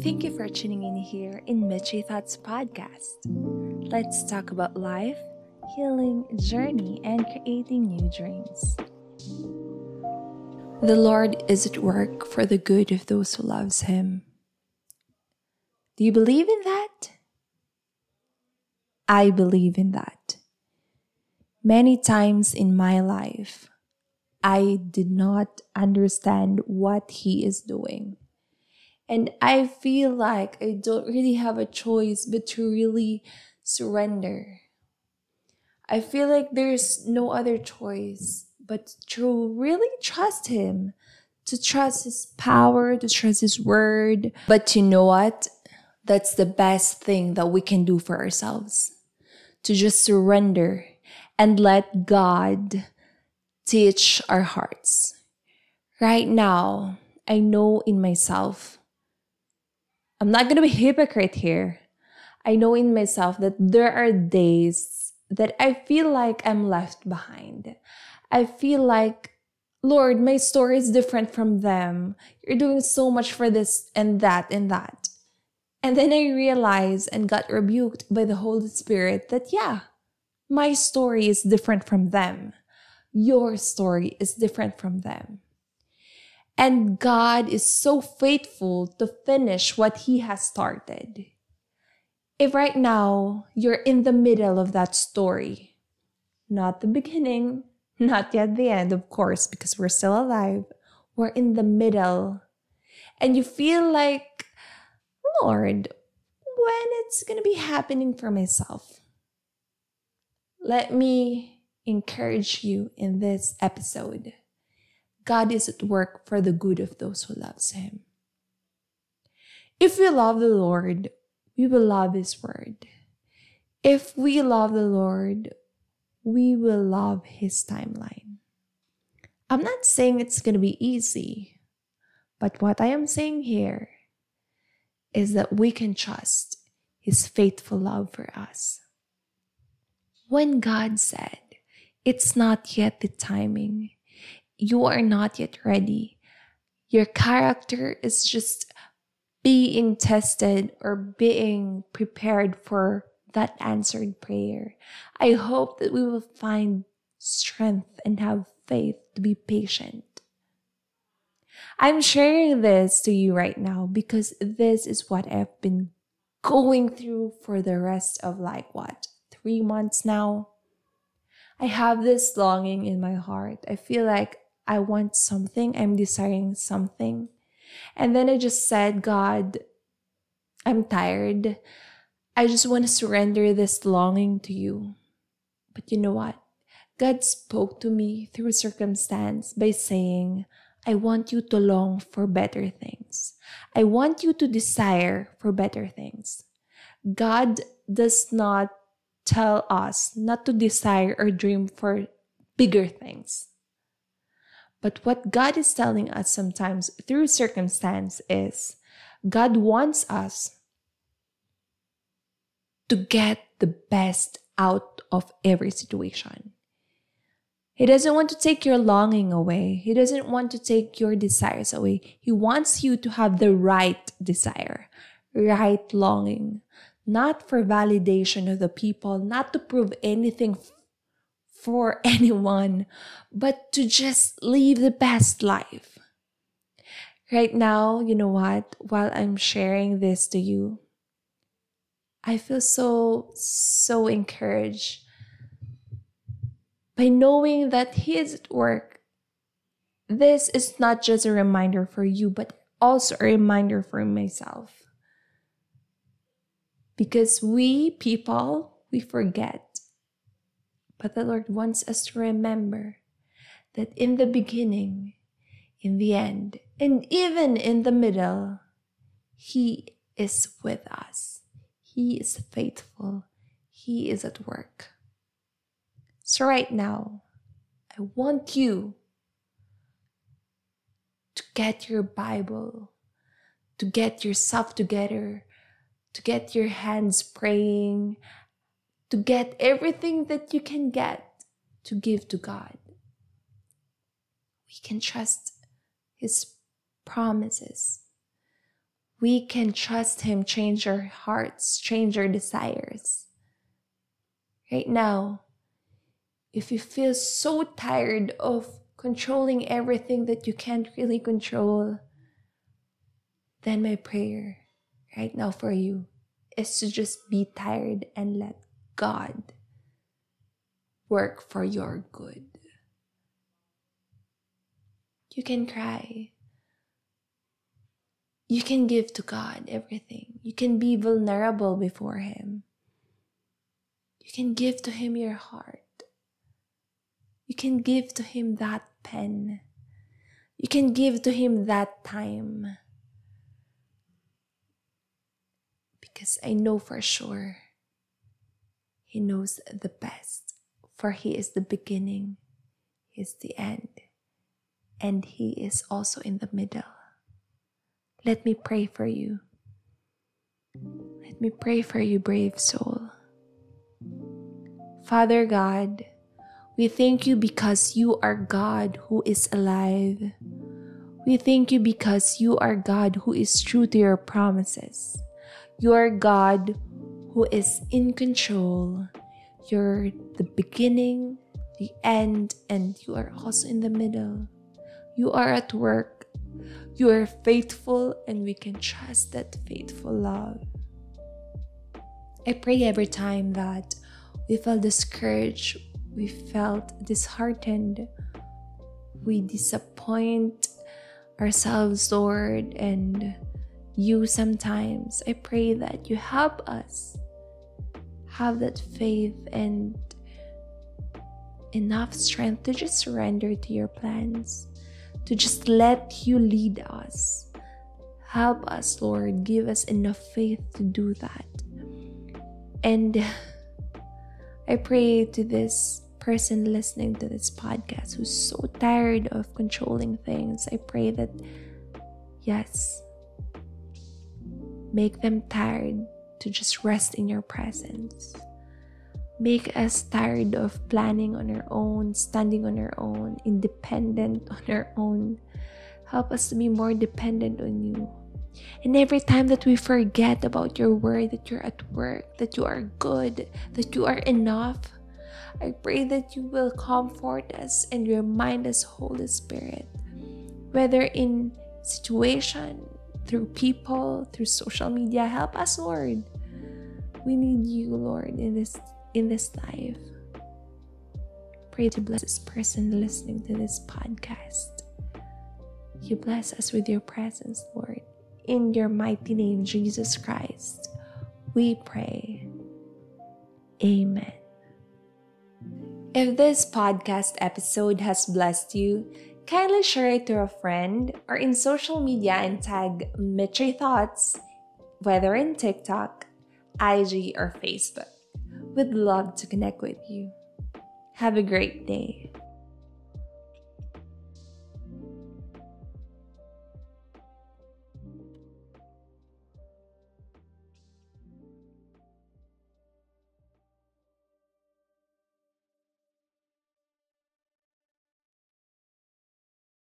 Thank you for tuning in here in Mitchie Thoughts Podcast. Let's talk about life, healing, journey, and creating new dreams. The Lord is at work for the good of those who loves him. Do you believe in that? I believe in that. Many times in my life, I did not understand what he is doing. And I feel like I don't really have a choice but to really surrender. I feel like there's no other choice but to really trust Him, to trust His power, to trust His word. But you know what? That's the best thing that we can do for ourselves to just surrender and let God teach our hearts. Right now, I know in myself I'm not going to be hypocrite here. I know in myself that there are days that I feel like I'm left behind. I feel like, Lord, my story is different from them. You're doing so much for this and that and that. And then I realized and got rebuked by the Holy Spirit that, yeah, my story is different from them. Your story is different from them. And God is so faithful to finish what He has started. If right now you're in the middle of that story, not the beginning, not yet the end, of course, because we're still alive, we're in the middle, and you feel like, Lord, when it's going to be happening for myself. Let me encourage you in this episode. God is at work for the good of those who loves him. If we love the Lord, we will love his word. If we love the Lord, we will love his timeline. I'm not saying it's going to be easy, but what I am saying here is that we can trust his faithful love for us. When God said, It's not yet the timing, you are not yet ready. Your character is just being tested or being prepared for that answered prayer. I hope that we will find strength and have faith to be patient. I'm sharing this to you right now because this is what I've been going through for the rest of like what, three months now. I have this longing in my heart. I feel like I want something, I'm desiring something. And then I just said, God, I'm tired. I just want to surrender this longing to you. But you know what? God spoke to me through circumstance by saying, I want you to long for better things. I want you to desire for better things. God does not tell us not to desire or dream for bigger things. But what God is telling us sometimes through circumstance is God wants us to get the best out of every situation. He doesn't want to take your longing away. He doesn't want to take your desires away. He wants you to have the right desire, right longing, not for validation of the people, not to prove anything for anyone, but to just live the best life. Right now, you know what? While I'm sharing this to you, I feel so, so encouraged by knowing that He is at work. This is not just a reminder for you, but also a reminder for myself. Because we people, we forget but the Lord wants us to remember that in the beginning, in the end, and even in the middle, He is with us. He is faithful. He is at work. So, right now, I want you to get your Bible, to get yourself together, to get your hands praying, to get everything that you can get to give to God. We can trust His promises. we can trust Him, change our hearts, change our desires. Right now, if you feel so tired of controlling everything that you can't really control, then my prayer right now for you is to just be tired and let God work for your good. You can cry. You can give to God everything. You can be vulnerable before Him. You can give to Him your heart. You can give to Him that pen. You can give to Him that time. Because I know for sure He knows the best, for He is the beginning, He is the end, and He is also in the middle. Let me pray for you. Let me pray for you, brave soul. Father God, we thank you because you are God who is alive. We thank you because you are God who is true to your promises. You are God who is in control. You're the beginning, the end, and you are also in the middle. You are at work. You are faithful, and we can trust that faithful love. I pray every time that we felt discouraged we felt disheartened, we disappoint ourselves, Lord, and you sometimes. I pray that you help us have that faith and enough strength to just surrender to your plans, to just let you lead us. Help us, Lord. Give us enough faith to do that. And I pray to this person listening to this podcast who's so tired of controlling things, I pray that, yes, make them tired to just rest in your presence. Make us tired of planning on our own, standing on our own, independent on our own. Help us to be more dependent on you. And every time that we forget about your word, that you're at work, that you are good, that you are enough, I pray that you will comfort us and remind us, Holy Spirit, whether in situation, through people, through social media, help us, Lord. We need you, Lord, in this in this life. Pray to bless this person listening to this podcast. You bless us with your presence, Lord. In your mighty name, Jesus Christ, we pray. Amen. If this podcast episode has blessed you, kindly share it to a friend or in social media and tag Mitri Thoughts, whether in TikTok, IG, or Facebook. We'd love to connect with you. Have a great day.